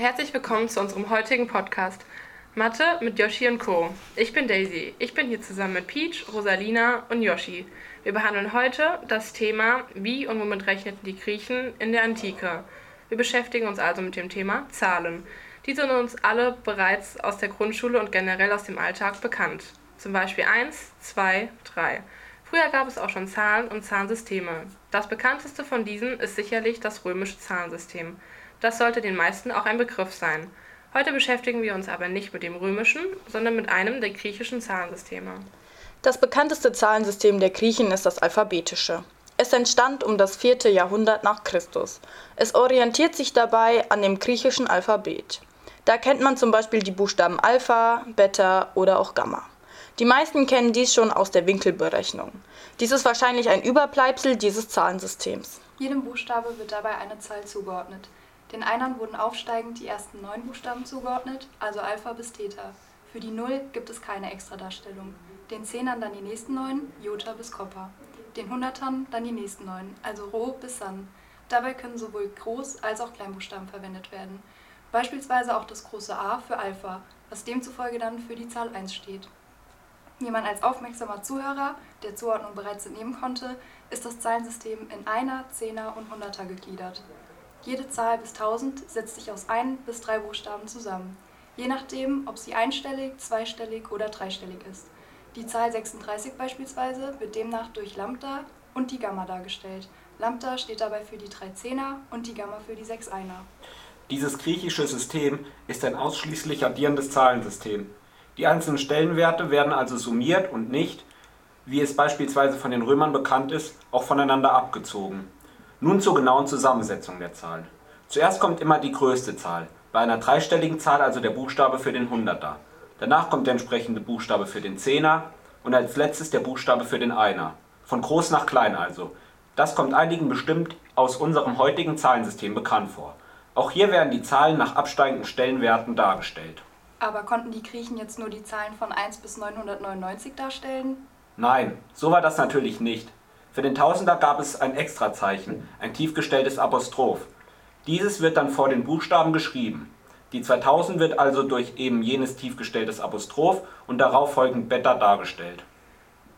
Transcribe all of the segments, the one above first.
Herzlich willkommen zu unserem heutigen Podcast Mathe mit Yoshi und Co. Ich bin Daisy. Ich bin hier zusammen mit Peach, Rosalina und Yoshi. Wir behandeln heute das Thema Wie und womit rechneten die Griechen in der Antike. Wir beschäftigen uns also mit dem Thema Zahlen. Die sind uns alle bereits aus der Grundschule und generell aus dem Alltag bekannt. Zum Beispiel 1, 2, 3. Früher gab es auch schon Zahlen und Zahlensysteme. Das bekannteste von diesen ist sicherlich das römische Zahlensystem. Das sollte den meisten auch ein Begriff sein. Heute beschäftigen wir uns aber nicht mit dem römischen, sondern mit einem der griechischen Zahlensysteme. Das bekannteste Zahlensystem der Griechen ist das alphabetische. Es entstand um das vierte Jahrhundert nach Christus. Es orientiert sich dabei an dem griechischen Alphabet. Da kennt man zum Beispiel die Buchstaben Alpha, Beta oder auch Gamma. Die meisten kennen dies schon aus der Winkelberechnung. Dies ist wahrscheinlich ein Überbleibsel dieses Zahlensystems. Jedem Buchstabe wird dabei eine Zahl zugeordnet. Den Einern wurden aufsteigend die ersten neun Buchstaben zugeordnet, also Alpha bis Theta. Für die Null gibt es keine Extradarstellung. Den Zehnern dann die nächsten neun, Jota bis Koppa. Den Hundertern dann die nächsten neun, also Rho bis San. Dabei können sowohl Groß- als auch Kleinbuchstaben verwendet werden. Beispielsweise auch das große A für Alpha, was demzufolge dann für die Zahl 1 steht. Wie man als aufmerksamer Zuhörer der Zuordnung bereits entnehmen konnte, ist das Zahlensystem in Einer, Zehner und Hunderter gegliedert. Jede Zahl bis 1000 setzt sich aus ein bis drei Buchstaben zusammen, je nachdem, ob sie einstellig, zweistellig oder dreistellig ist. Die Zahl 36 beispielsweise wird demnach durch Lambda und die Gamma dargestellt. Lambda steht dabei für die drei Zehner und die Gamma für die sechs Einer. Dieses griechische System ist ein ausschließlich addierendes Zahlensystem. Die einzelnen Stellenwerte werden also summiert und nicht, wie es beispielsweise von den Römern bekannt ist, auch voneinander abgezogen. Nun zur genauen Zusammensetzung der Zahlen. Zuerst kommt immer die größte Zahl, bei einer dreistelligen Zahl also der Buchstabe für den Hunderter. Danach kommt der entsprechende Buchstabe für den Zehner und als letztes der Buchstabe für den Einer. Von groß nach klein also. Das kommt einigen bestimmt aus unserem heutigen Zahlensystem bekannt vor. Auch hier werden die Zahlen nach absteigenden Stellenwerten dargestellt. Aber konnten die Griechen jetzt nur die Zahlen von 1 bis 999 darstellen? Nein, so war das natürlich nicht. Für den Tausender gab es ein Extrazeichen, ein tiefgestelltes Apostroph. Dieses wird dann vor den Buchstaben geschrieben. Die 2000 wird also durch eben jenes tiefgestelltes Apostroph und darauf folgend Beta dargestellt.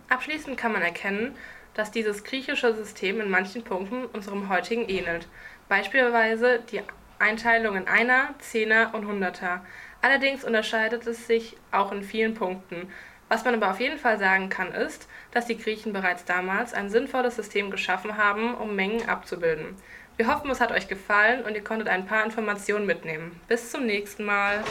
Abschließend kann man erkennen, dass dieses griechische System in manchen Punkten unserem heutigen ähnelt. Beispielsweise die Einteilung in Einer, Zehner und Hunderter. Allerdings unterscheidet es sich auch in vielen Punkten. Was man aber auf jeden Fall sagen kann, ist, dass die Griechen bereits damals ein sinnvolles System geschaffen haben, um Mengen abzubilden. Wir hoffen, es hat euch gefallen und ihr konntet ein paar Informationen mitnehmen. Bis zum nächsten Mal.